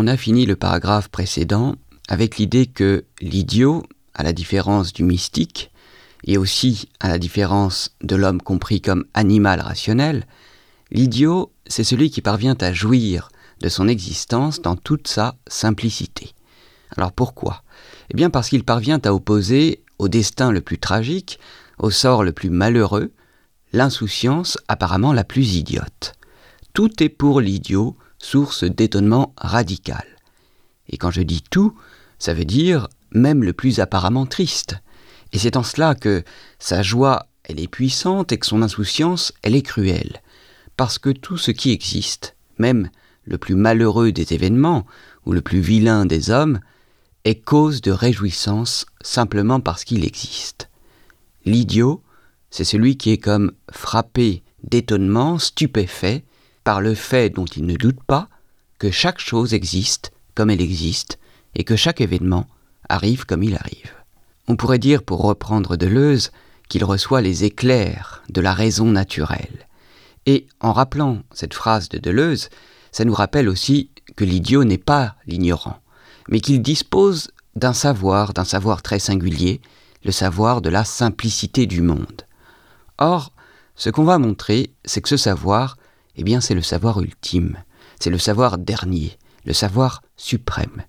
on a fini le paragraphe précédent avec l'idée que l'idiot, à la différence du mystique, et aussi à la différence de l'homme compris comme animal rationnel, l'idiot, c'est celui qui parvient à jouir de son existence dans toute sa simplicité. Alors pourquoi? Eh bien parce qu'il parvient à opposer au destin le plus tragique, au sort le plus malheureux, l'insouciance apparemment la plus idiote. Tout est pour l'idiot source d'étonnement radical. Et quand je dis tout, ça veut dire même le plus apparemment triste. Et c'est en cela que sa joie, elle est puissante et que son insouciance, elle est cruelle. Parce que tout ce qui existe, même le plus malheureux des événements ou le plus vilain des hommes, est cause de réjouissance simplement parce qu'il existe. L'idiot, c'est celui qui est comme frappé d'étonnement, stupéfait, par le fait dont il ne doute pas que chaque chose existe comme elle existe, et que chaque événement arrive comme il arrive. On pourrait dire, pour reprendre Deleuze, qu'il reçoit les éclairs de la raison naturelle. Et en rappelant cette phrase de Deleuze, ça nous rappelle aussi que l'idiot n'est pas l'ignorant, mais qu'il dispose d'un savoir, d'un savoir très singulier, le savoir de la simplicité du monde. Or, ce qu'on va montrer, c'est que ce savoir, eh bien, c'est le savoir ultime, c'est le savoir dernier, le savoir suprême.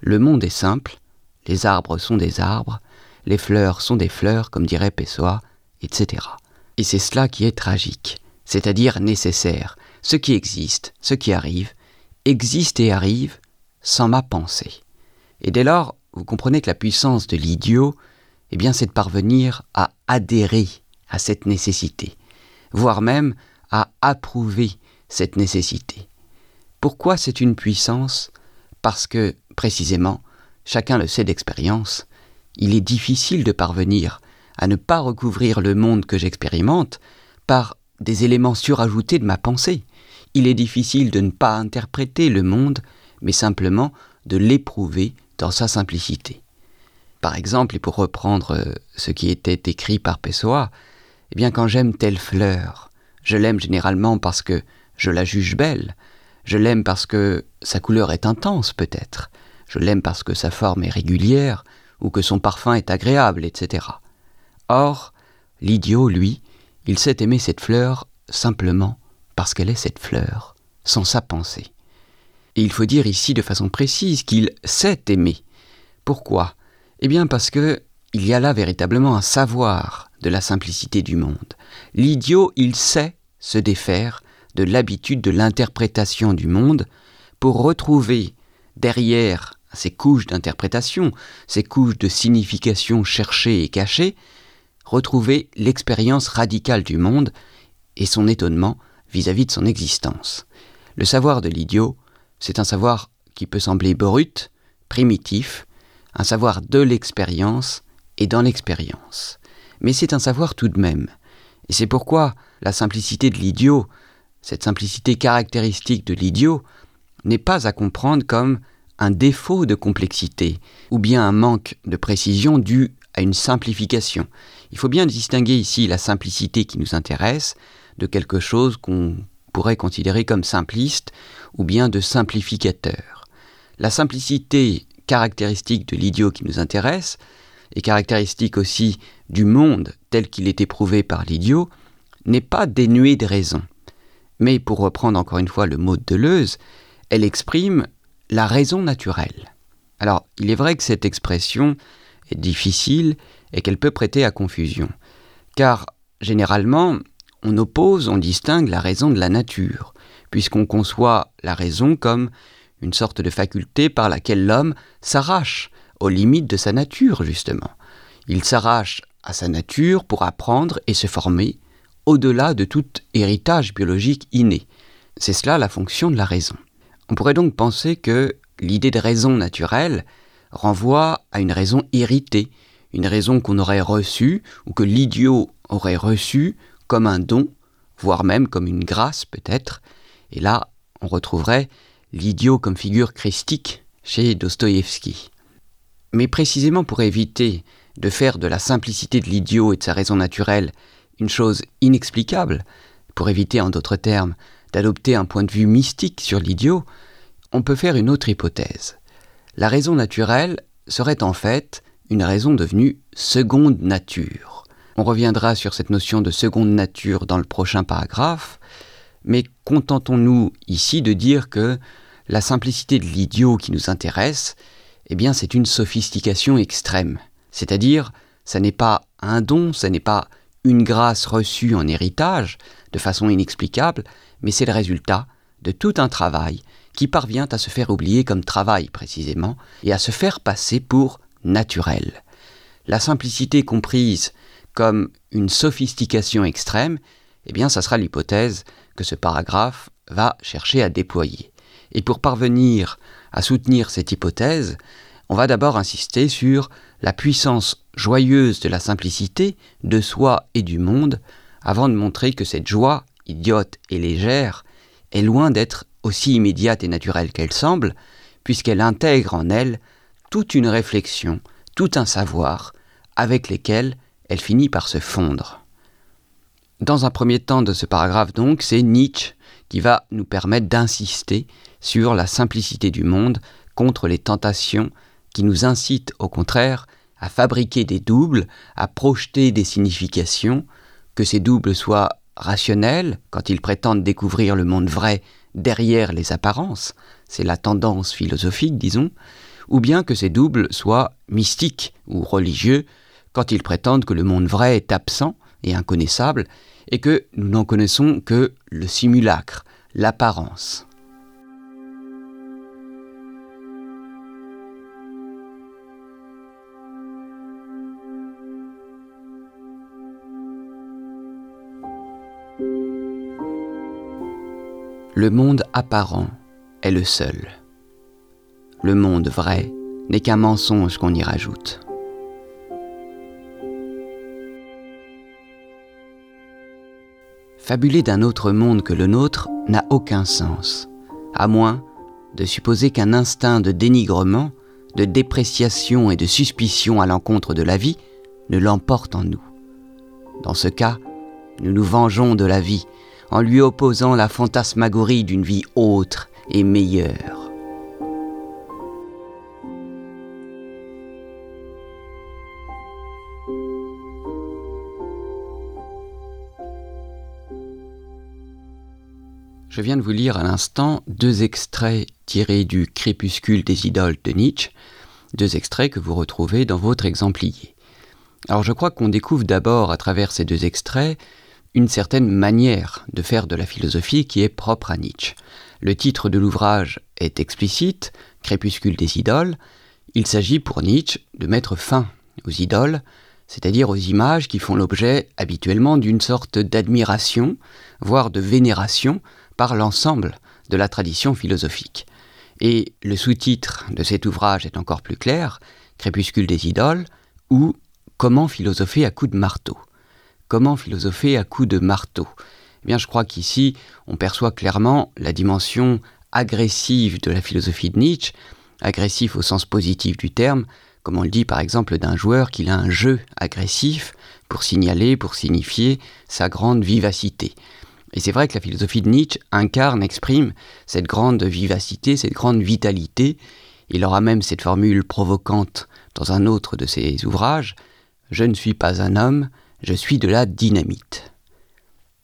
Le monde est simple, les arbres sont des arbres, les fleurs sont des fleurs, comme dirait Pessoa, etc. Et c'est cela qui est tragique, c'est-à-dire nécessaire. Ce qui existe, ce qui arrive, existe et arrive sans ma pensée. Et dès lors, vous comprenez que la puissance de l'idiot, eh bien, c'est de parvenir à adhérer à cette nécessité, voire même à approuver cette nécessité. Pourquoi c'est une puissance? Parce que, précisément, chacun le sait d'expérience, il est difficile de parvenir à ne pas recouvrir le monde que j'expérimente par des éléments surajoutés de ma pensée. Il est difficile de ne pas interpréter le monde, mais simplement de l'éprouver dans sa simplicité. Par exemple, et pour reprendre euh, ce qui était écrit par Pessoa, eh bien quand j'aime telle fleur, je l'aime généralement parce que je la juge belle, je l'aime parce que sa couleur est intense peut-être, je l'aime parce que sa forme est régulière, ou que son parfum est agréable, etc. Or, l'idiot, lui, il sait aimer cette fleur simplement parce qu'elle est cette fleur, sans sa pensée. Et il faut dire ici de façon précise qu'il sait aimer. Pourquoi? Eh bien parce que il y a là véritablement un savoir de la simplicité du monde. L'idiot, il sait se défaire de l'habitude de l'interprétation du monde pour retrouver derrière ces couches d'interprétation, ces couches de signification cherchées et cachées, retrouver l'expérience radicale du monde et son étonnement vis-à-vis -vis de son existence. Le savoir de l'idiot, c'est un savoir qui peut sembler brut, primitif, un savoir de l'expérience et dans l'expérience. Mais c'est un savoir tout de même. Et c'est pourquoi la simplicité de l'idiot, cette simplicité caractéristique de l'idiot, n'est pas à comprendre comme un défaut de complexité ou bien un manque de précision dû à une simplification. Il faut bien distinguer ici la simplicité qui nous intéresse de quelque chose qu'on pourrait considérer comme simpliste ou bien de simplificateur. La simplicité caractéristique de l'idiot qui nous intéresse et caractéristique aussi du monde tel qu'il est éprouvé par l'idiot n'est pas dénuée de raison. Mais pour reprendre encore une fois le mot de Deleuze, elle exprime la raison naturelle. Alors, il est vrai que cette expression est difficile et qu'elle peut prêter à confusion, car généralement, on oppose, on distingue la raison de la nature, puisqu'on conçoit la raison comme une sorte de faculté par laquelle l'homme s'arrache aux limites de sa nature, justement. Il s'arrache à sa nature pour apprendre et se former au-delà de tout héritage biologique inné. C'est cela la fonction de la raison. On pourrait donc penser que l'idée de raison naturelle renvoie à une raison irritée, une raison qu'on aurait reçue ou que l'idiot aurait reçue comme un don, voire même comme une grâce peut-être. Et là, on retrouverait l'idiot comme figure christique chez Dostoïevski. Mais précisément pour éviter de faire de la simplicité de l'idiot et de sa raison naturelle une chose inexplicable, pour éviter en d'autres termes d'adopter un point de vue mystique sur l'idiot, on peut faire une autre hypothèse. La raison naturelle serait en fait une raison devenue seconde nature. On reviendra sur cette notion de seconde nature dans le prochain paragraphe, mais contentons-nous ici de dire que la simplicité de l'idiot qui nous intéresse, eh bien c'est une sophistication extrême. C'est-à-dire, ça n'est pas un don, ça n'est pas une grâce reçue en héritage de façon inexplicable, mais c'est le résultat de tout un travail qui parvient à se faire oublier comme travail précisément et à se faire passer pour naturel. La simplicité comprise comme une sophistication extrême, eh bien ça sera l'hypothèse que ce paragraphe va chercher à déployer. Et pour parvenir à soutenir cette hypothèse, on va d'abord insister sur la puissance joyeuse de la simplicité de soi et du monde, avant de montrer que cette joie, idiote et légère, est loin d'être aussi immédiate et naturelle qu'elle semble, puisqu'elle intègre en elle toute une réflexion, tout un savoir, avec lesquels elle finit par se fondre. Dans un premier temps de ce paragraphe donc, c'est Nietzsche qui va nous permettre d'insister sur la simplicité du monde contre les tentations qui nous incitent au contraire à fabriquer des doubles, à projeter des significations, que ces doubles soient rationnels quand ils prétendent découvrir le monde vrai derrière les apparences, c'est la tendance philosophique, disons, ou bien que ces doubles soient mystiques ou religieux quand ils prétendent que le monde vrai est absent et inconnaissable, et que nous n'en connaissons que le simulacre, l'apparence. Le monde apparent est le seul. Le monde vrai n'est qu'un mensonge qu'on y rajoute. Fabuler d'un autre monde que le nôtre n'a aucun sens, à moins de supposer qu'un instinct de dénigrement, de dépréciation et de suspicion à l'encontre de la vie ne l'emporte en nous. Dans ce cas, nous nous vengeons de la vie en lui opposant la fantasmagorie d'une vie autre et meilleure. Je viens de vous lire à l'instant deux extraits tirés du Crépuscule des idoles de Nietzsche, deux extraits que vous retrouvez dans votre exemplier. Alors je crois qu'on découvre d'abord à travers ces deux extraits une certaine manière de faire de la philosophie qui est propre à Nietzsche. Le titre de l'ouvrage est explicite, Crépuscule des idoles. Il s'agit pour Nietzsche de mettre fin aux idoles, c'est-à-dire aux images qui font l'objet habituellement d'une sorte d'admiration, voire de vénération, par l'ensemble de la tradition philosophique. Et le sous-titre de cet ouvrage est encore plus clair, Crépuscule des idoles, ou Comment philosopher à coups de marteau. Comment philosopher à coups de marteau Eh bien, je crois qu'ici, on perçoit clairement la dimension agressive de la philosophie de Nietzsche, agressif au sens positif du terme, comme on le dit par exemple d'un joueur qu'il a un jeu agressif pour signaler, pour signifier sa grande vivacité. Et c'est vrai que la philosophie de Nietzsche incarne, exprime cette grande vivacité, cette grande vitalité. Il aura même cette formule provocante dans un autre de ses ouvrages Je ne suis pas un homme, je suis de la dynamite.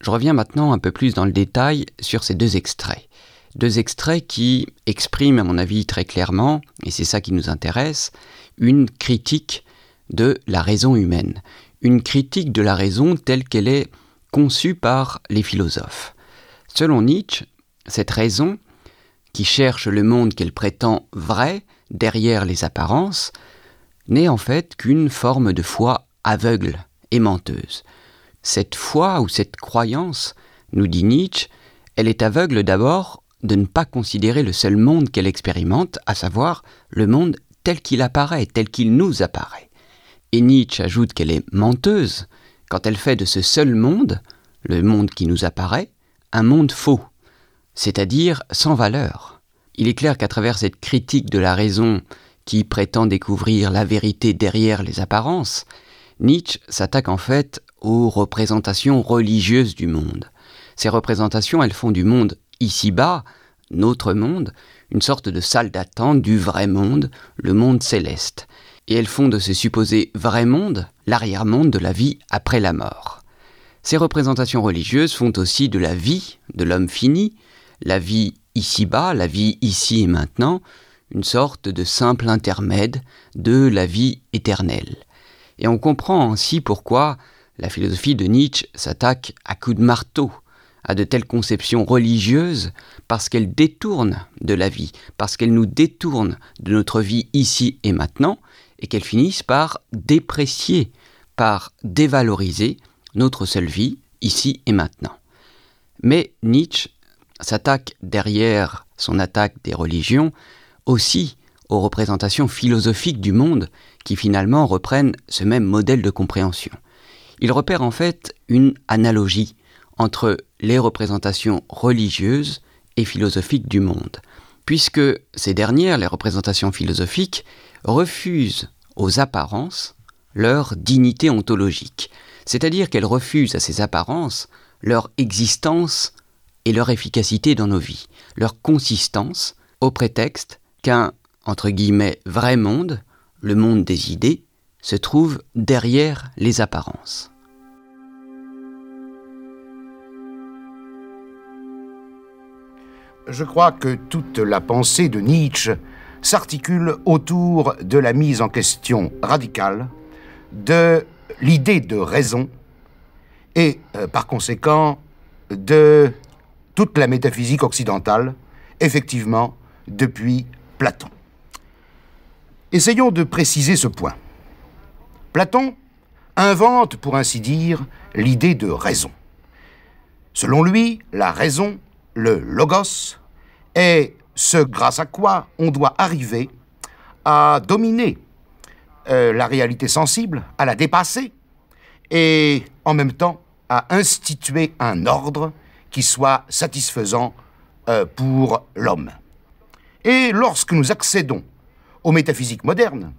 Je reviens maintenant un peu plus dans le détail sur ces deux extraits. Deux extraits qui expriment, à mon avis, très clairement, et c'est ça qui nous intéresse, une critique de la raison humaine, une critique de la raison telle qu'elle est conçue par les philosophes. Selon Nietzsche, cette raison, qui cherche le monde qu'elle prétend vrai derrière les apparences, n'est en fait qu'une forme de foi aveugle, et menteuse. Cette foi ou cette croyance, nous dit Nietzsche, elle est aveugle d'abord de ne pas considérer le seul monde qu'elle expérimente, à savoir le monde tel qu'il apparaît, tel qu'il nous apparaît. Et Nietzsche ajoute qu'elle est menteuse quand elle fait de ce seul monde, le monde qui nous apparaît, un monde faux, c'est-à-dire sans valeur. Il est clair qu'à travers cette critique de la raison qui prétend découvrir la vérité derrière les apparences, Nietzsche s'attaque en fait aux représentations religieuses du monde. Ces représentations, elles font du monde ici-bas, notre monde, une sorte de salle d'attente du vrai monde, le monde céleste. Et elles font de ce supposé vrai monde l'arrière-monde de la vie après la mort. Ces représentations religieuses font aussi de la vie, de l'homme fini, la vie ici-bas, la vie ici et maintenant, une sorte de simple intermède de la vie éternelle. Et on comprend ainsi pourquoi la philosophie de Nietzsche s'attaque à coups de marteau à de telles conceptions religieuses parce qu'elles détournent de la vie, parce qu'elles nous détournent de notre vie ici et maintenant, et qu'elles finissent par déprécier, par dévaloriser notre seule vie ici et maintenant. Mais Nietzsche s'attaque derrière son attaque des religions aussi aux représentations philosophiques du monde qui finalement reprennent ce même modèle de compréhension. Il repère en fait une analogie entre les représentations religieuses et philosophiques du monde, puisque ces dernières, les représentations philosophiques, refusent aux apparences leur dignité ontologique, c'est-à-dire qu'elles refusent à ces apparences leur existence et leur efficacité dans nos vies, leur consistance, au prétexte qu'un, entre guillemets, vrai monde, le monde des idées, se trouve derrière les apparences. Je crois que toute la pensée de Nietzsche s'articule autour de la mise en question radicale de l'idée de raison et, euh, par conséquent, de toute la métaphysique occidentale, effectivement, depuis Platon. Essayons de préciser ce point. Platon invente, pour ainsi dire, l'idée de raison. Selon lui, la raison, le logos, est ce grâce à quoi on doit arriver à dominer euh, la réalité sensible, à la dépasser, et en même temps à instituer un ordre qui soit satisfaisant euh, pour l'homme. Et lorsque nous accédons aux métaphysiques modernes,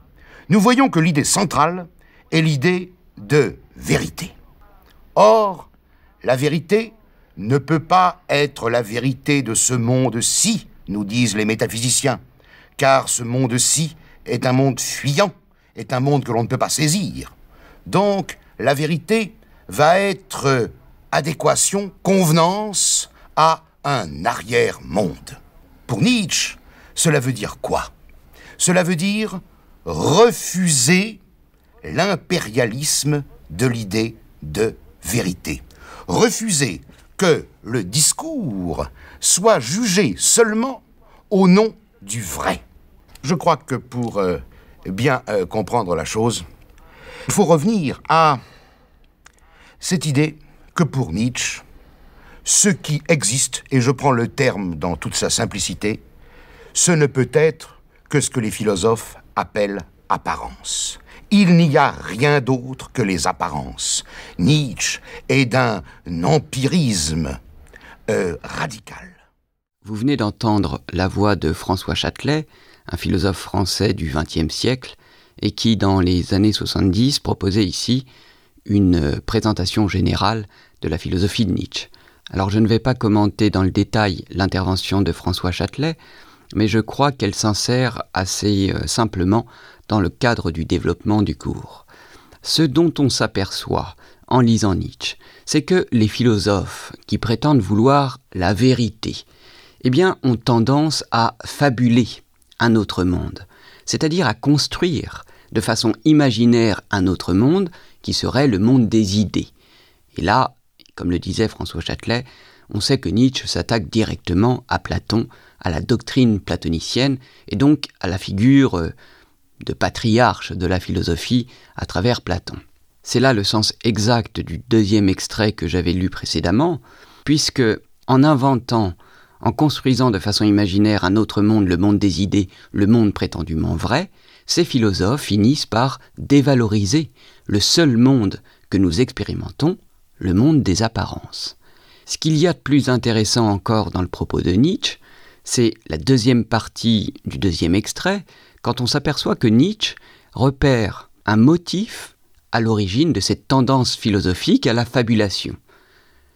nous voyons que l'idée centrale est l'idée de vérité. Or, la vérité ne peut pas être la vérité de ce monde-ci, nous disent les métaphysiciens, car ce monde-ci est un monde fuyant, est un monde que l'on ne peut pas saisir. Donc, la vérité va être adéquation, convenance à un arrière-monde. Pour Nietzsche, cela veut dire quoi? Cela veut dire refuser l'impérialisme de l'idée de vérité. Refuser que le discours soit jugé seulement au nom du vrai. Je crois que pour euh, bien euh, comprendre la chose, il faut revenir à cette idée que pour Nietzsche, ce qui existe, et je prends le terme dans toute sa simplicité, ce ne peut être que ce que les philosophes appellent apparence. Il n'y a rien d'autre que les apparences. Nietzsche est d'un empirisme euh, radical. Vous venez d'entendre la voix de François Châtelet, un philosophe français du XXe siècle, et qui, dans les années 70, proposait ici une présentation générale de la philosophie de Nietzsche. Alors je ne vais pas commenter dans le détail l'intervention de François Châtelet, mais je crois qu'elle s'insère assez euh, simplement dans le cadre du développement du cours. Ce dont on s'aperçoit en lisant Nietzsche, c'est que les philosophes qui prétendent vouloir la vérité, eh bien, ont tendance à fabuler un autre monde, c'est-à-dire à construire de façon imaginaire un autre monde qui serait le monde des idées. Et là, comme le disait François Châtelet, on sait que Nietzsche s'attaque directement à Platon, à la doctrine platonicienne, et donc à la figure euh, de patriarche de la philosophie à travers Platon. C'est là le sens exact du deuxième extrait que j'avais lu précédemment, puisque en inventant, en construisant de façon imaginaire un autre monde, le monde des idées, le monde prétendument vrai, ces philosophes finissent par dévaloriser le seul monde que nous expérimentons, le monde des apparences. Ce qu'il y a de plus intéressant encore dans le propos de Nietzsche, c'est la deuxième partie du deuxième extrait, quand on s'aperçoit que Nietzsche repère un motif à l'origine de cette tendance philosophique à la fabulation.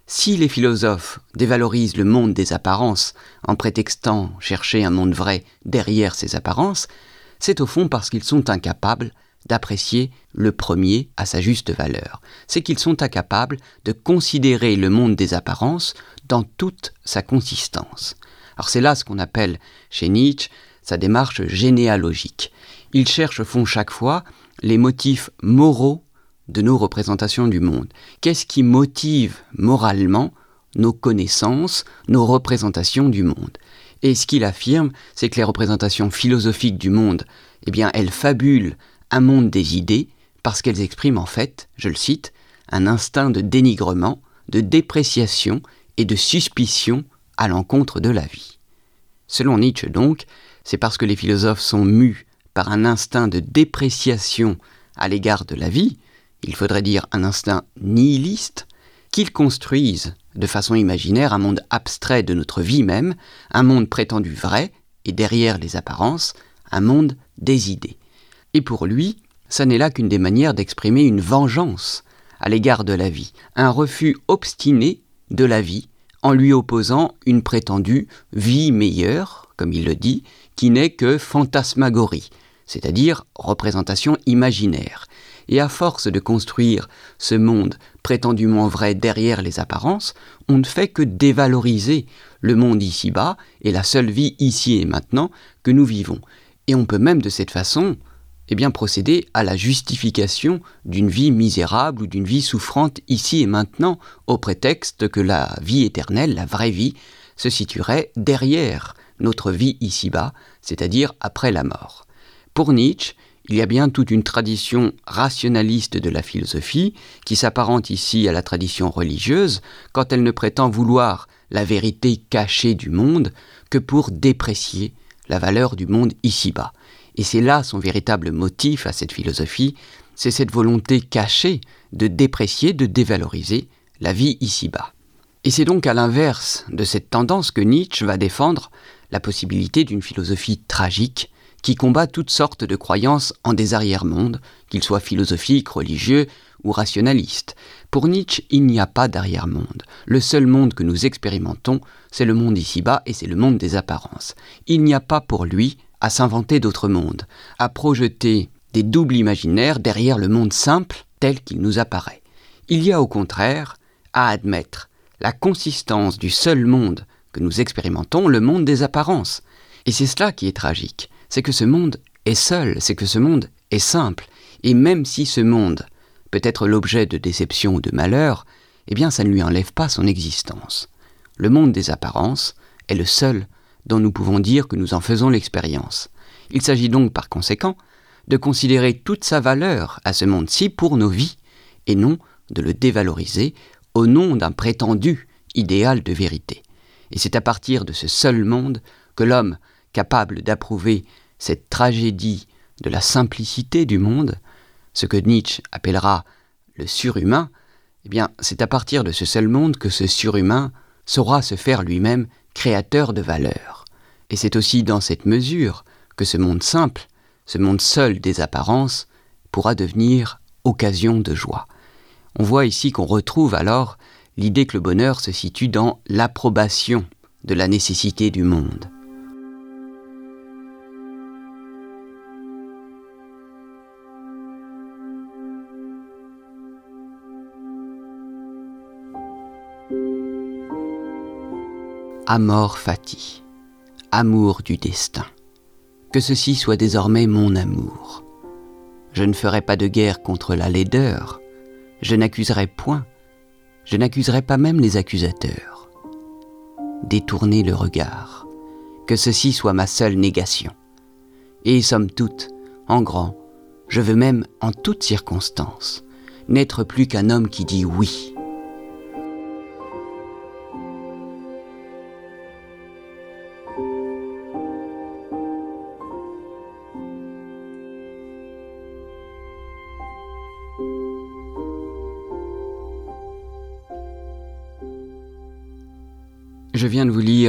Si les philosophes dévalorisent le monde des apparences en prétextant chercher un monde vrai derrière ces apparences, c'est au fond parce qu'ils sont incapables d'apprécier le premier à sa juste valeur. C'est qu'ils sont incapables de considérer le monde des apparences dans toute sa consistance. Alors c'est là ce qu'on appelle chez Nietzsche sa démarche généalogique. Il cherche au fond chaque fois les motifs moraux de nos représentations du monde. Qu'est-ce qui motive moralement nos connaissances, nos représentations du monde? Et ce qu'il affirme, c'est que les représentations philosophiques du monde, eh bien, elles fabulent un monde des idées parce qu'elles expriment en fait, je le cite, un instinct de dénigrement, de dépréciation et de suspicion à l'encontre de la vie. Selon Nietzsche donc, c'est parce que les philosophes sont mus par un instinct de dépréciation à l'égard de la vie, il faudrait dire un instinct nihiliste, qu'ils construisent de façon imaginaire un monde abstrait de notre vie même, un monde prétendu vrai, et derrière les apparences, un monde des idées. Et pour lui, ça n'est là qu'une des manières d'exprimer une vengeance à l'égard de la vie, un refus obstiné de la vie en lui opposant une prétendue vie meilleure, comme il le dit, qui n'est que fantasmagorie, c'est-à-dire représentation imaginaire. Et à force de construire ce monde prétendument vrai derrière les apparences, on ne fait que dévaloriser le monde ici-bas et la seule vie ici et maintenant que nous vivons. Et on peut même de cette façon eh bien, procéder à la justification d'une vie misérable ou d'une vie souffrante ici et maintenant, au prétexte que la vie éternelle, la vraie vie, se situerait derrière notre vie ici-bas, c'est-à-dire après la mort. Pour Nietzsche, il y a bien toute une tradition rationaliste de la philosophie qui s'apparente ici à la tradition religieuse quand elle ne prétend vouloir la vérité cachée du monde que pour déprécier la valeur du monde ici-bas. Et c'est là son véritable motif à cette philosophie, c'est cette volonté cachée de déprécier, de dévaloriser la vie ici-bas. Et c'est donc à l'inverse de cette tendance que Nietzsche va défendre la possibilité d'une philosophie tragique qui combat toutes sortes de croyances en des arrière-mondes, qu'ils soient philosophiques, religieux ou rationalistes. Pour Nietzsche, il n'y a pas d'arrière-monde. Le seul monde que nous expérimentons, c'est le monde ici-bas et c'est le monde des apparences. Il n'y a pas pour lui à s'inventer d'autres mondes, à projeter des doubles imaginaires derrière le monde simple tel qu'il nous apparaît. Il y a au contraire à admettre la consistance du seul monde que nous expérimentons, le monde des apparences. Et c'est cela qui est tragique, c'est que ce monde est seul, c'est que ce monde est simple, et même si ce monde peut être l'objet de déception ou de malheur, eh bien ça ne lui enlève pas son existence. Le monde des apparences est le seul dont nous pouvons dire que nous en faisons l'expérience. Il s'agit donc par conséquent de considérer toute sa valeur à ce monde-ci pour nos vies, et non de le dévaloriser au nom d'un prétendu idéal de vérité. Et c'est à partir de ce seul monde que l'homme, capable d'approuver cette tragédie de la simplicité du monde, ce que Nietzsche appellera le surhumain, eh bien, c'est à partir de ce seul monde que ce surhumain saura se faire lui-même créateur de valeur. Et c'est aussi dans cette mesure que ce monde simple, ce monde seul des apparences, pourra devenir occasion de joie. On voit ici qu'on retrouve alors l'idée que le bonheur se situe dans l'approbation de la nécessité du monde. Amor fati, amour du destin. Que ceci soit désormais mon amour. Je ne ferai pas de guerre contre la laideur, je n'accuserai point, je n'accuserai pas même les accusateurs. Détournez le regard, que ceci soit ma seule négation. Et somme toute, en grand, je veux même, en toutes circonstances, n'être plus qu'un homme qui dit oui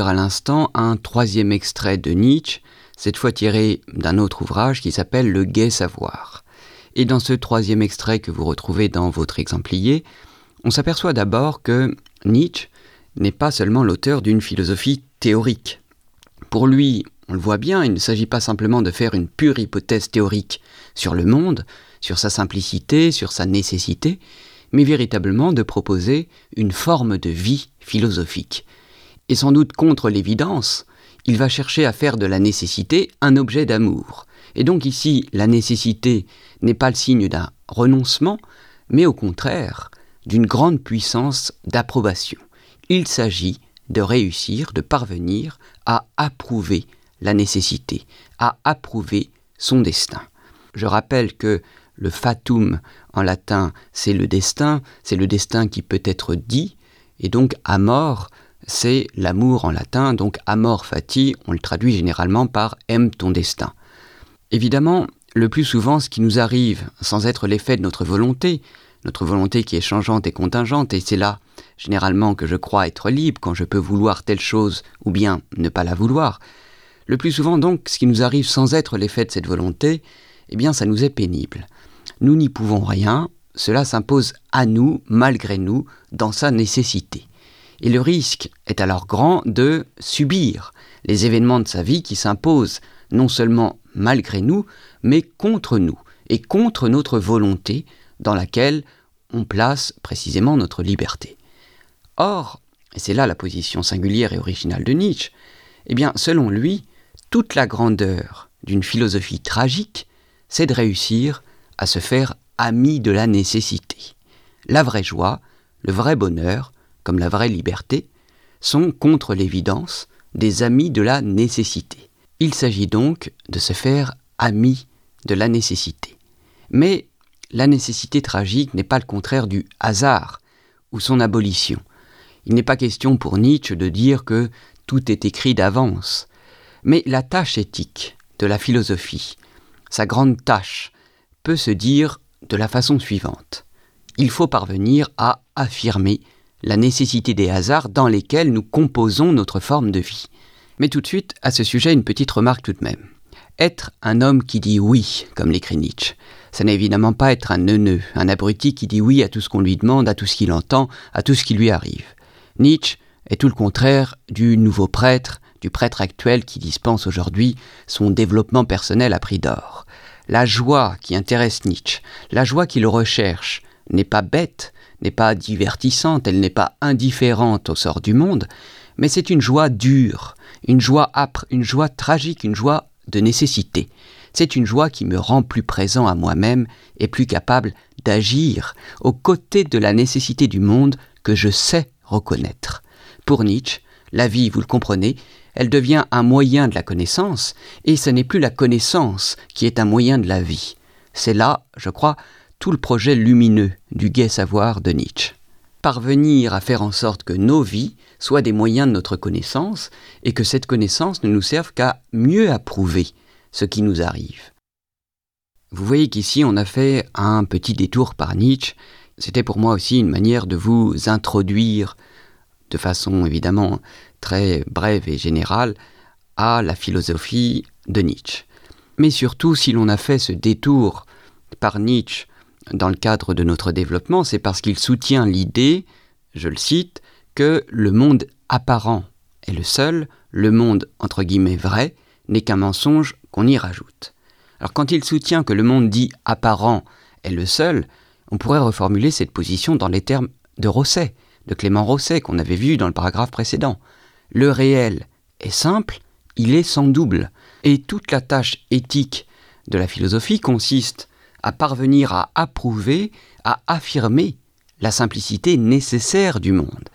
à l'instant un troisième extrait de Nietzsche, cette fois tiré d'un autre ouvrage qui s'appelle Le gai savoir. Et dans ce troisième extrait que vous retrouvez dans votre exemplier, on s'aperçoit d'abord que Nietzsche n'est pas seulement l'auteur d'une philosophie théorique. Pour lui, on le voit bien, il ne s'agit pas simplement de faire une pure hypothèse théorique sur le monde, sur sa simplicité, sur sa nécessité, mais véritablement de proposer une forme de vie philosophique. Et sans doute contre l'évidence, il va chercher à faire de la nécessité un objet d'amour. Et donc ici, la nécessité n'est pas le signe d'un renoncement, mais au contraire d'une grande puissance d'approbation. Il s'agit de réussir, de parvenir à approuver la nécessité, à approuver son destin. Je rappelle que le fatum en latin, c'est le destin, c'est le destin qui peut être dit, et donc amor, c'est l'amour en latin, donc amor fati, on le traduit généralement par aime ton destin. Évidemment, le plus souvent, ce qui nous arrive, sans être l'effet de notre volonté, notre volonté qui est changeante et contingente, et c'est là généralement que je crois être libre quand je peux vouloir telle chose ou bien ne pas la vouloir. Le plus souvent donc, ce qui nous arrive sans être l'effet de cette volonté, eh bien ça nous est pénible. Nous n'y pouvons rien, cela s'impose à nous, malgré nous, dans sa nécessité. Et le risque est alors grand de subir les événements de sa vie qui s'imposent non seulement malgré nous, mais contre nous, et contre notre volonté, dans laquelle on place précisément notre liberté. Or, et c'est là la position singulière et originale de Nietzsche, eh bien, selon lui, toute la grandeur d'une philosophie tragique, c'est de réussir à se faire ami de la nécessité. La vraie joie, le vrai bonheur, comme la vraie liberté, sont contre l'évidence des amis de la nécessité. Il s'agit donc de se faire ami de la nécessité. Mais la nécessité tragique n'est pas le contraire du hasard ou son abolition. Il n'est pas question pour Nietzsche de dire que tout est écrit d'avance. Mais la tâche éthique de la philosophie, sa grande tâche, peut se dire de la façon suivante. Il faut parvenir à affirmer la nécessité des hasards dans lesquels nous composons notre forme de vie. Mais tout de suite, à ce sujet, une petite remarque tout de même. Être un homme qui dit oui, comme l'écrit Nietzsche, ça n'est évidemment pas être un neuneu, un abruti qui dit oui à tout ce qu'on lui demande, à tout ce qu'il entend, à tout ce qui lui arrive. Nietzsche est tout le contraire du nouveau prêtre, du prêtre actuel qui dispense aujourd'hui son développement personnel à prix d'or. La joie qui intéresse Nietzsche, la joie qu'il recherche, n'est pas bête, n'est pas divertissante, elle n'est pas indifférente au sort du monde, mais c'est une joie dure, une joie âpre, une joie tragique, une joie de nécessité. C'est une joie qui me rend plus présent à moi-même et plus capable d'agir aux côtés de la nécessité du monde que je sais reconnaître. Pour Nietzsche, la vie, vous le comprenez, elle devient un moyen de la connaissance, et ce n'est plus la connaissance qui est un moyen de la vie. C'est là, je crois, tout le projet lumineux du gai savoir de Nietzsche. Parvenir à faire en sorte que nos vies soient des moyens de notre connaissance et que cette connaissance ne nous serve qu'à mieux approuver ce qui nous arrive. Vous voyez qu'ici on a fait un petit détour par Nietzsche. C'était pour moi aussi une manière de vous introduire de façon évidemment très brève et générale à la philosophie de Nietzsche. Mais surtout, si l'on a fait ce détour par Nietzsche dans le cadre de notre développement, c'est parce qu'il soutient l'idée, je le cite, que le monde apparent est le seul, le monde entre guillemets vrai n'est qu'un mensonge qu'on y rajoute. Alors quand il soutient que le monde dit apparent est le seul, on pourrait reformuler cette position dans les termes de Rosset, de Clément Rosset qu'on avait vu dans le paragraphe précédent. Le réel est simple, il est sans double, et toute la tâche éthique de la philosophie consiste à parvenir à approuver, à affirmer la simplicité nécessaire du monde.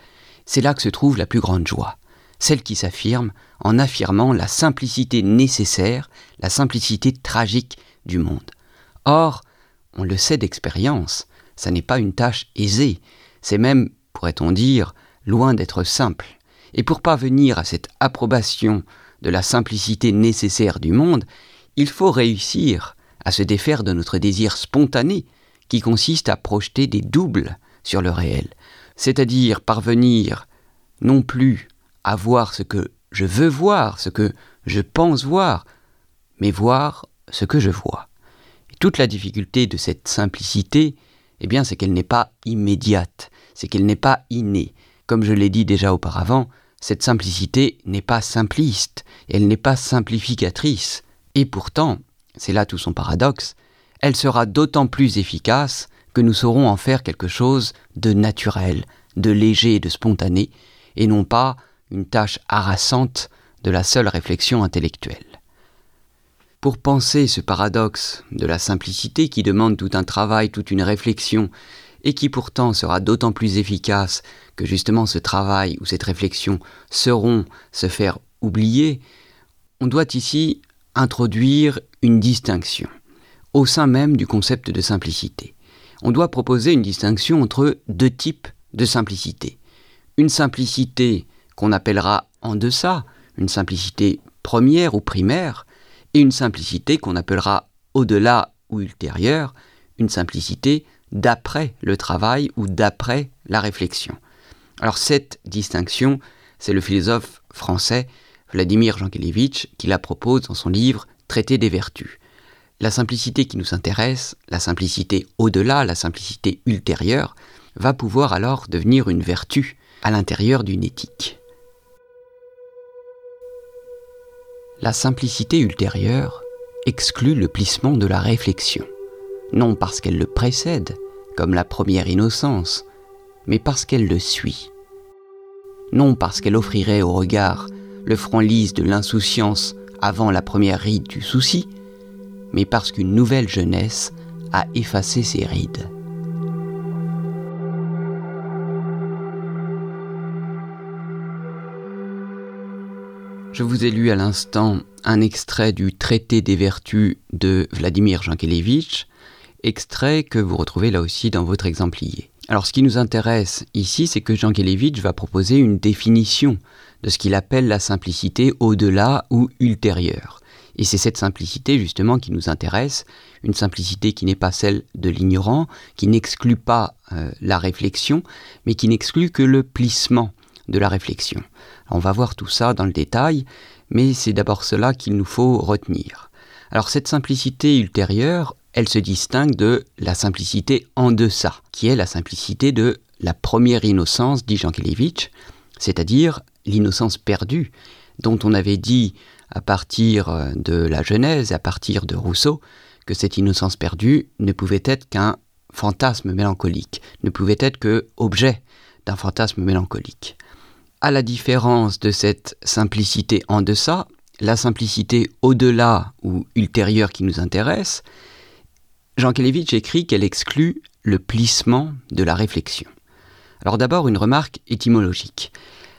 C'est là que se trouve la plus grande joie, celle qui s'affirme en affirmant la simplicité nécessaire, la simplicité tragique du monde. Or, on le sait d'expérience, ça n'est pas une tâche aisée, c'est même, pourrait-on dire, loin d'être simple. Et pour parvenir à cette approbation de la simplicité nécessaire du monde, il faut réussir à se défaire de notre désir spontané qui consiste à projeter des doubles sur le réel, c'est-à-dire parvenir non plus à voir ce que je veux voir, ce que je pense voir, mais voir ce que je vois. toute la difficulté de cette simplicité Eh bien, c'est qu'elle n'est pas immédiate, c'est qu'elle n'est pas innée. Comme je l'ai dit déjà auparavant, cette simplicité n'est pas simpliste, elle n'est pas simplificatrice. Et pourtant, c'est là tout son paradoxe, elle sera d'autant plus efficace que nous saurons en faire quelque chose de naturel, de léger et de spontané, et non pas une tâche harassante de la seule réflexion intellectuelle. Pour penser ce paradoxe de la simplicité qui demande tout un travail, toute une réflexion, et qui pourtant sera d'autant plus efficace que justement ce travail ou cette réflexion seront se faire oublier, on doit ici introduire une distinction au sein même du concept de simplicité. On doit proposer une distinction entre deux types de simplicité. Une simplicité qu'on appellera en deçà, une simplicité première ou primaire, et une simplicité qu'on appellera au-delà ou ultérieure, une simplicité d'après le travail ou d'après la réflexion. Alors cette distinction, c'est le philosophe français Vladimir Jankélévitch qui la propose dans son livre Traité des vertus. La simplicité qui nous intéresse, la simplicité au-delà, la simplicité ultérieure, va pouvoir alors devenir une vertu à l'intérieur d'une éthique. La simplicité ultérieure exclut le plissement de la réflexion, non parce qu'elle le précède, comme la première innocence, mais parce qu'elle le suit. Non parce qu'elle offrirait au regard le front lisse de l'insouciance avant la première ride du souci, mais parce qu'une nouvelle jeunesse a effacé ses rides. Je vous ai lu à l'instant un extrait du Traité des vertus de Vladimir Jankélévitch, extrait que vous retrouvez là aussi dans votre exemplier. Alors ce qui nous intéresse ici, c'est que Jankélévitch va proposer une définition de ce qu'il appelle la simplicité au-delà ou ultérieure. Et c'est cette simplicité justement qui nous intéresse, une simplicité qui n'est pas celle de l'ignorant, qui n'exclut pas euh, la réflexion, mais qui n'exclut que le plissement de la réflexion. On va voir tout ça dans le détail, mais c'est d'abord cela qu'il nous faut retenir. Alors cette simplicité ultérieure, elle se distingue de la simplicité en deçà, qui est la simplicité de la première innocence, dit Jean Kelevitch, c'est-à-dire l'innocence perdue, dont on avait dit à partir de la Genèse, à partir de Rousseau, que cette innocence perdue ne pouvait être qu'un fantasme mélancolique, ne pouvait être que objet d'un fantasme mélancolique. À la différence de cette simplicité en deçà, la simplicité au-delà ou ultérieure qui nous intéresse, Jean Kelevitch écrit qu'elle exclut le plissement de la réflexion. Alors d'abord une remarque étymologique.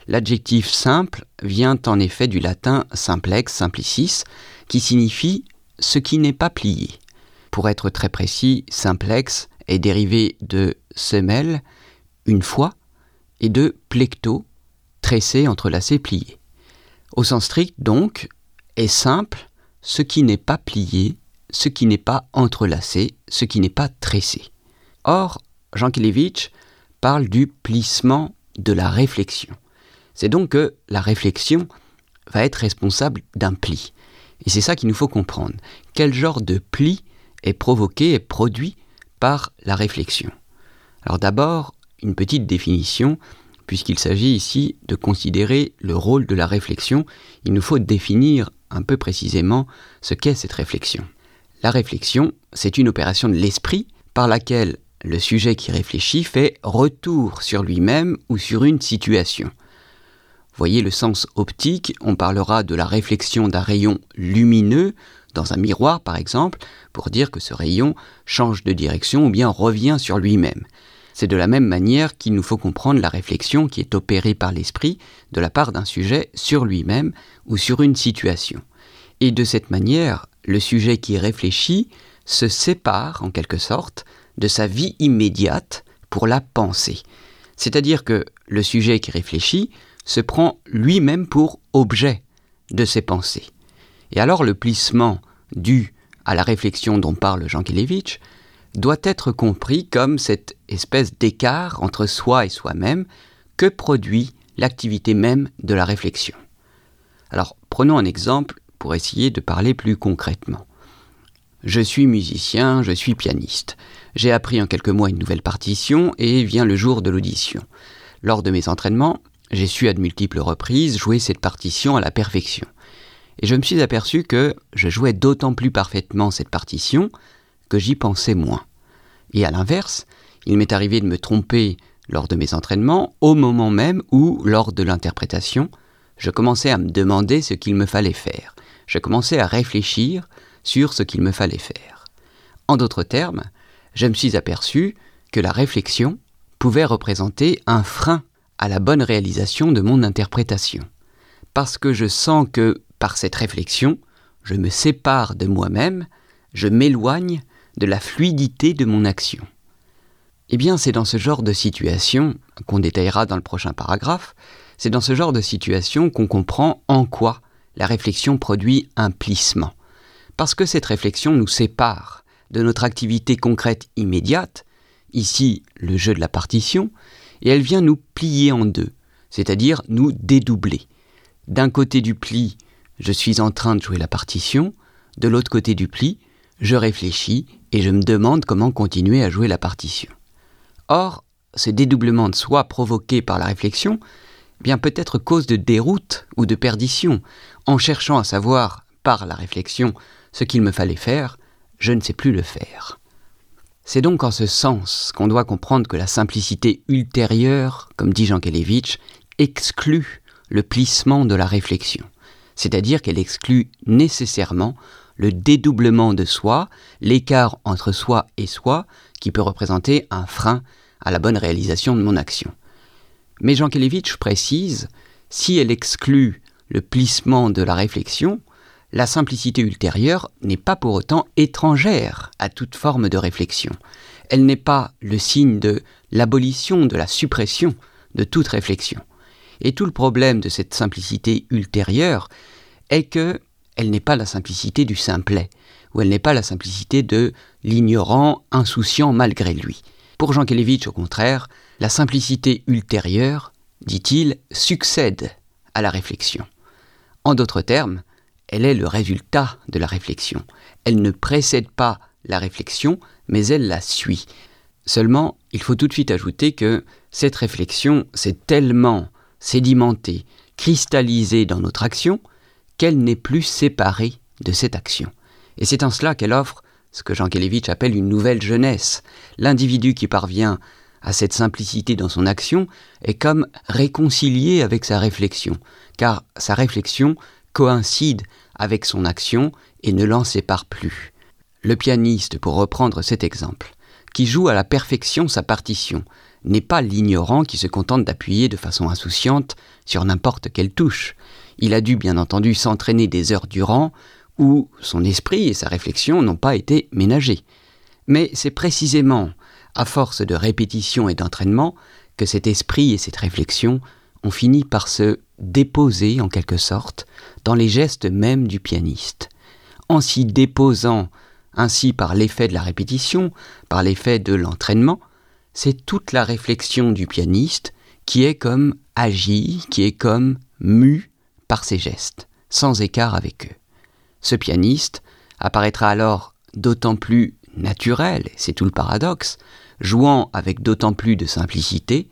L'adjectif simple vient en effet du latin simplex, simplicis, qui signifie ce qui n'est pas plié. Pour être très précis, simplex est dérivé de semelle, une fois, et de plecto, tressé, entrelacé, plié. Au sens strict, donc, est simple ce qui n'est pas plié, ce qui n'est pas entrelacé, ce qui n'est pas tressé. Or, Jean Kilevitch parle du plissement de la réflexion. C'est donc que la réflexion va être responsable d'un pli. Et c'est ça qu'il nous faut comprendre. Quel genre de pli est provoqué et produit par la réflexion? Alors d'abord, une petite définition puisqu'il s'agit ici de considérer le rôle de la réflexion, il nous faut définir un peu précisément ce qu'est cette réflexion. La réflexion, c'est une opération de l'esprit par laquelle le sujet qui réfléchit fait retour sur lui-même ou sur une situation. Voyez le sens optique, on parlera de la réflexion d'un rayon lumineux dans un miroir par exemple, pour dire que ce rayon change de direction ou bien revient sur lui-même. C'est de la même manière qu'il nous faut comprendre la réflexion qui est opérée par l'esprit de la part d'un sujet sur lui-même ou sur une situation. Et de cette manière, le sujet qui réfléchit se sépare en quelque sorte de sa vie immédiate pour la penser. C'est-à-dire que le sujet qui réfléchit se prend lui-même pour objet de ses pensées. Et alors le plissement dû à la réflexion dont parle Jean Kelevitch doit être compris comme cette espèce d'écart entre soi et soi-même que produit l'activité même de la réflexion. Alors prenons un exemple pour essayer de parler plus concrètement. Je suis musicien, je suis pianiste. J'ai appris en quelques mois une nouvelle partition et vient le jour de l'audition. Lors de mes entraînements, j'ai su à de multiples reprises jouer cette partition à la perfection. Et je me suis aperçu que je jouais d'autant plus parfaitement cette partition que j'y pensais moins. Et à l'inverse, il m'est arrivé de me tromper lors de mes entraînements au moment même où, lors de l'interprétation, je commençais à me demander ce qu'il me fallait faire. Je commençais à réfléchir sur ce qu'il me fallait faire. En d'autres termes, je me suis aperçu que la réflexion pouvait représenter un frein à la bonne réalisation de mon interprétation. Parce que je sens que, par cette réflexion, je me sépare de moi-même, je m'éloigne de la fluidité de mon action. Eh bien, c'est dans ce genre de situation, qu'on détaillera dans le prochain paragraphe, c'est dans ce genre de situation qu'on comprend en quoi la réflexion produit un plissement. Parce que cette réflexion nous sépare de notre activité concrète immédiate, ici le jeu de la partition, et elle vient nous plier en deux, c'est-à-dire nous dédoubler. D'un côté du pli, je suis en train de jouer la partition, de l'autre côté du pli, je réfléchis et je me demande comment continuer à jouer la partition. Or, ce dédoublement de soi provoqué par la réflexion bien peut être cause de déroute ou de perdition. En cherchant à savoir, par la réflexion, ce qu'il me fallait faire, je ne sais plus le faire. C'est donc en ce sens qu'on doit comprendre que la simplicité ultérieure, comme dit Jean Kelevitch, exclut le plissement de la réflexion, c'est-à-dire qu'elle exclut nécessairement le dédoublement de soi, l'écart entre soi et soi, qui peut représenter un frein à la bonne réalisation de mon action. Mais Jean Kelevitch précise, si elle exclut le plissement de la réflexion, la simplicité ultérieure n'est pas pour autant étrangère à toute forme de réflexion. Elle n'est pas le signe de l'abolition, de la suppression de toute réflexion. Et tout le problème de cette simplicité ultérieure est que elle n'est pas la simplicité du simplet, ou elle n'est pas la simplicité de l'ignorant insouciant malgré lui. Pour Jean Kelevitch, au contraire, la simplicité ultérieure, dit-il, succède à la réflexion. En d'autres termes, elle est le résultat de la réflexion. Elle ne précède pas la réflexion, mais elle la suit. Seulement, il faut tout de suite ajouter que cette réflexion s'est tellement sédimentée, cristallisée dans notre action, qu'elle n'est plus séparée de cette action. Et c'est en cela qu'elle offre ce que Jean Kelevitch appelle une nouvelle jeunesse. L'individu qui parvient à cette simplicité dans son action est comme réconcilié avec sa réflexion, car sa réflexion coïncide avec son action et ne l'en sépare plus. Le pianiste, pour reprendre cet exemple, qui joue à la perfection sa partition, n'est pas l'ignorant qui se contente d'appuyer de façon insouciante sur n'importe quelle touche. Il a dû bien entendu s'entraîner des heures durant où son esprit et sa réflexion n'ont pas été ménagés. Mais c'est précisément à force de répétition et d'entraînement que cet esprit et cette réflexion ont fini par se déposer en quelque sorte dans les gestes mêmes du pianiste. En s'y déposant ainsi par l'effet de la répétition, par l'effet de l'entraînement, c'est toute la réflexion du pianiste qui est comme agie, qui est comme mue par ses gestes, sans écart avec eux. Ce pianiste apparaîtra alors d'autant plus naturel, c'est tout le paradoxe, jouant avec d'autant plus de simplicité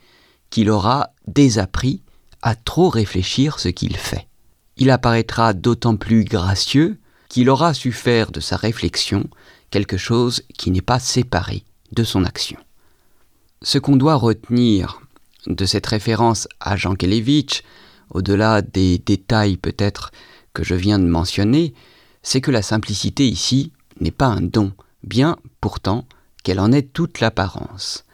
qu'il aura désappris à trop réfléchir ce qu'il fait. Il apparaîtra d'autant plus gracieux qu'il aura su faire de sa réflexion quelque chose qui n'est pas séparé de son action. Ce qu'on doit retenir de cette référence à Jean Kelevitch, au-delà des détails peut-être que je viens de mentionner, c'est que la simplicité ici n'est pas un don, bien pourtant qu'elle en est toute l'apparence.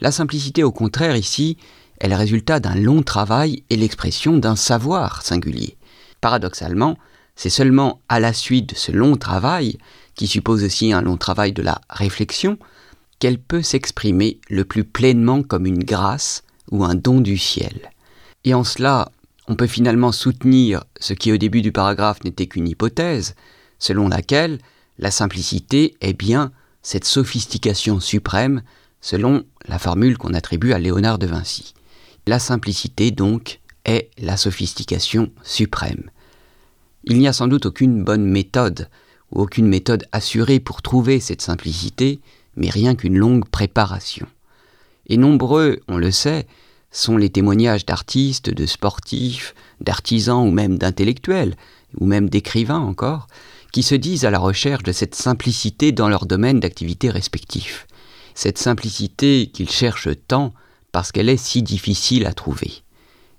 La simplicité au contraire ici est le résultat d'un long travail et l'expression d'un savoir singulier. Paradoxalement, c'est seulement à la suite de ce long travail, qui suppose aussi un long travail de la réflexion, qu'elle peut s'exprimer le plus pleinement comme une grâce ou un don du ciel. Et en cela, on peut finalement soutenir ce qui au début du paragraphe n'était qu'une hypothèse, selon laquelle la simplicité est bien cette sophistication suprême, selon la formule qu'on attribue à Léonard de Vinci. La simplicité, donc, est la sophistication suprême. Il n'y a sans doute aucune bonne méthode ou aucune méthode assurée pour trouver cette simplicité, mais rien qu'une longue préparation. Et nombreux, on le sait, sont les témoignages d'artistes, de sportifs, d'artisans ou même d'intellectuels, ou même d'écrivains encore, qui se disent à la recherche de cette simplicité dans leur domaine d'activité respectif. Cette simplicité qu'ils cherchent tant parce qu'elle est si difficile à trouver.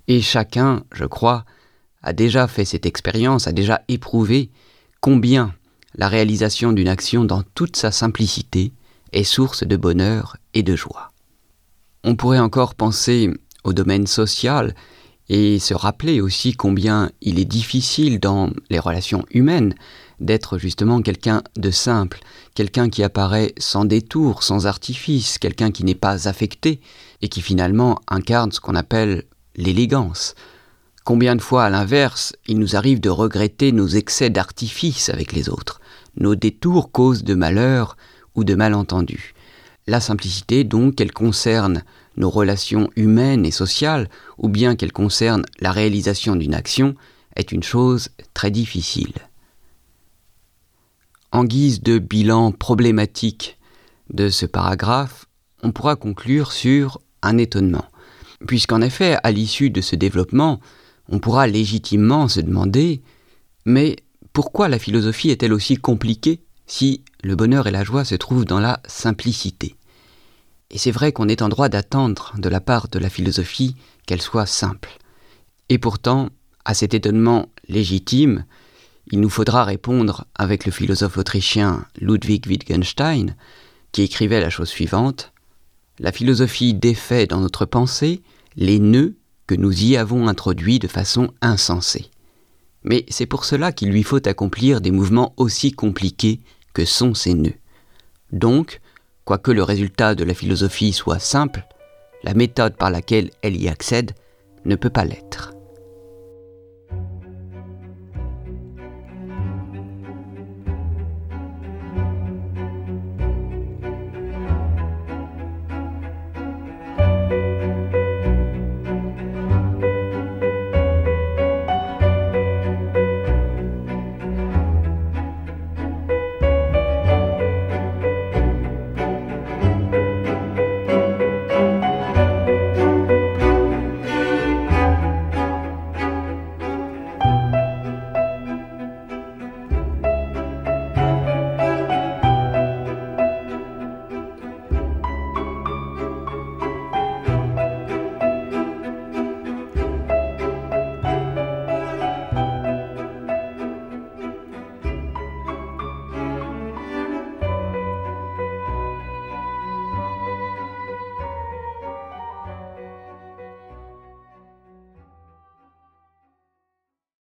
Et chacun, je crois, a déjà fait cette expérience, a déjà éprouvé combien la réalisation d'une action dans toute sa simplicité est source de bonheur et de joie. On pourrait encore penser au domaine social et se rappeler aussi combien il est difficile dans les relations humaines d'être justement quelqu'un de simple, quelqu'un qui apparaît sans détour, sans artifice, quelqu'un qui n'est pas affecté et qui finalement incarne ce qu'on appelle l'élégance. Combien de fois, à l'inverse, il nous arrive de regretter nos excès d'artifice avec les autres, nos détours causent de malheur ou de malentendus. La simplicité, donc, qu'elle concerne nos relations humaines et sociales, ou bien qu'elle concerne la réalisation d'une action, est une chose très difficile. En guise de bilan problématique de ce paragraphe, on pourra conclure sur un étonnement, puisqu'en effet, à l'issue de ce développement, on pourra légitimement se demander mais pourquoi la philosophie est-elle aussi compliquée si le bonheur et la joie se trouvent dans la simplicité? Et c'est vrai qu'on est en droit d'attendre de la part de la philosophie qu'elle soit simple. Et pourtant, à cet étonnement légitime, il nous faudra répondre avec le philosophe autrichien Ludwig Wittgenstein, qui écrivait la chose suivante La philosophie défait dans notre pensée les nœuds que nous y avons introduits de façon insensée. Mais c'est pour cela qu'il lui faut accomplir des mouvements aussi compliqués que sont ces nœuds. Donc, quoique le résultat de la philosophie soit simple, la méthode par laquelle elle y accède ne peut pas l'être.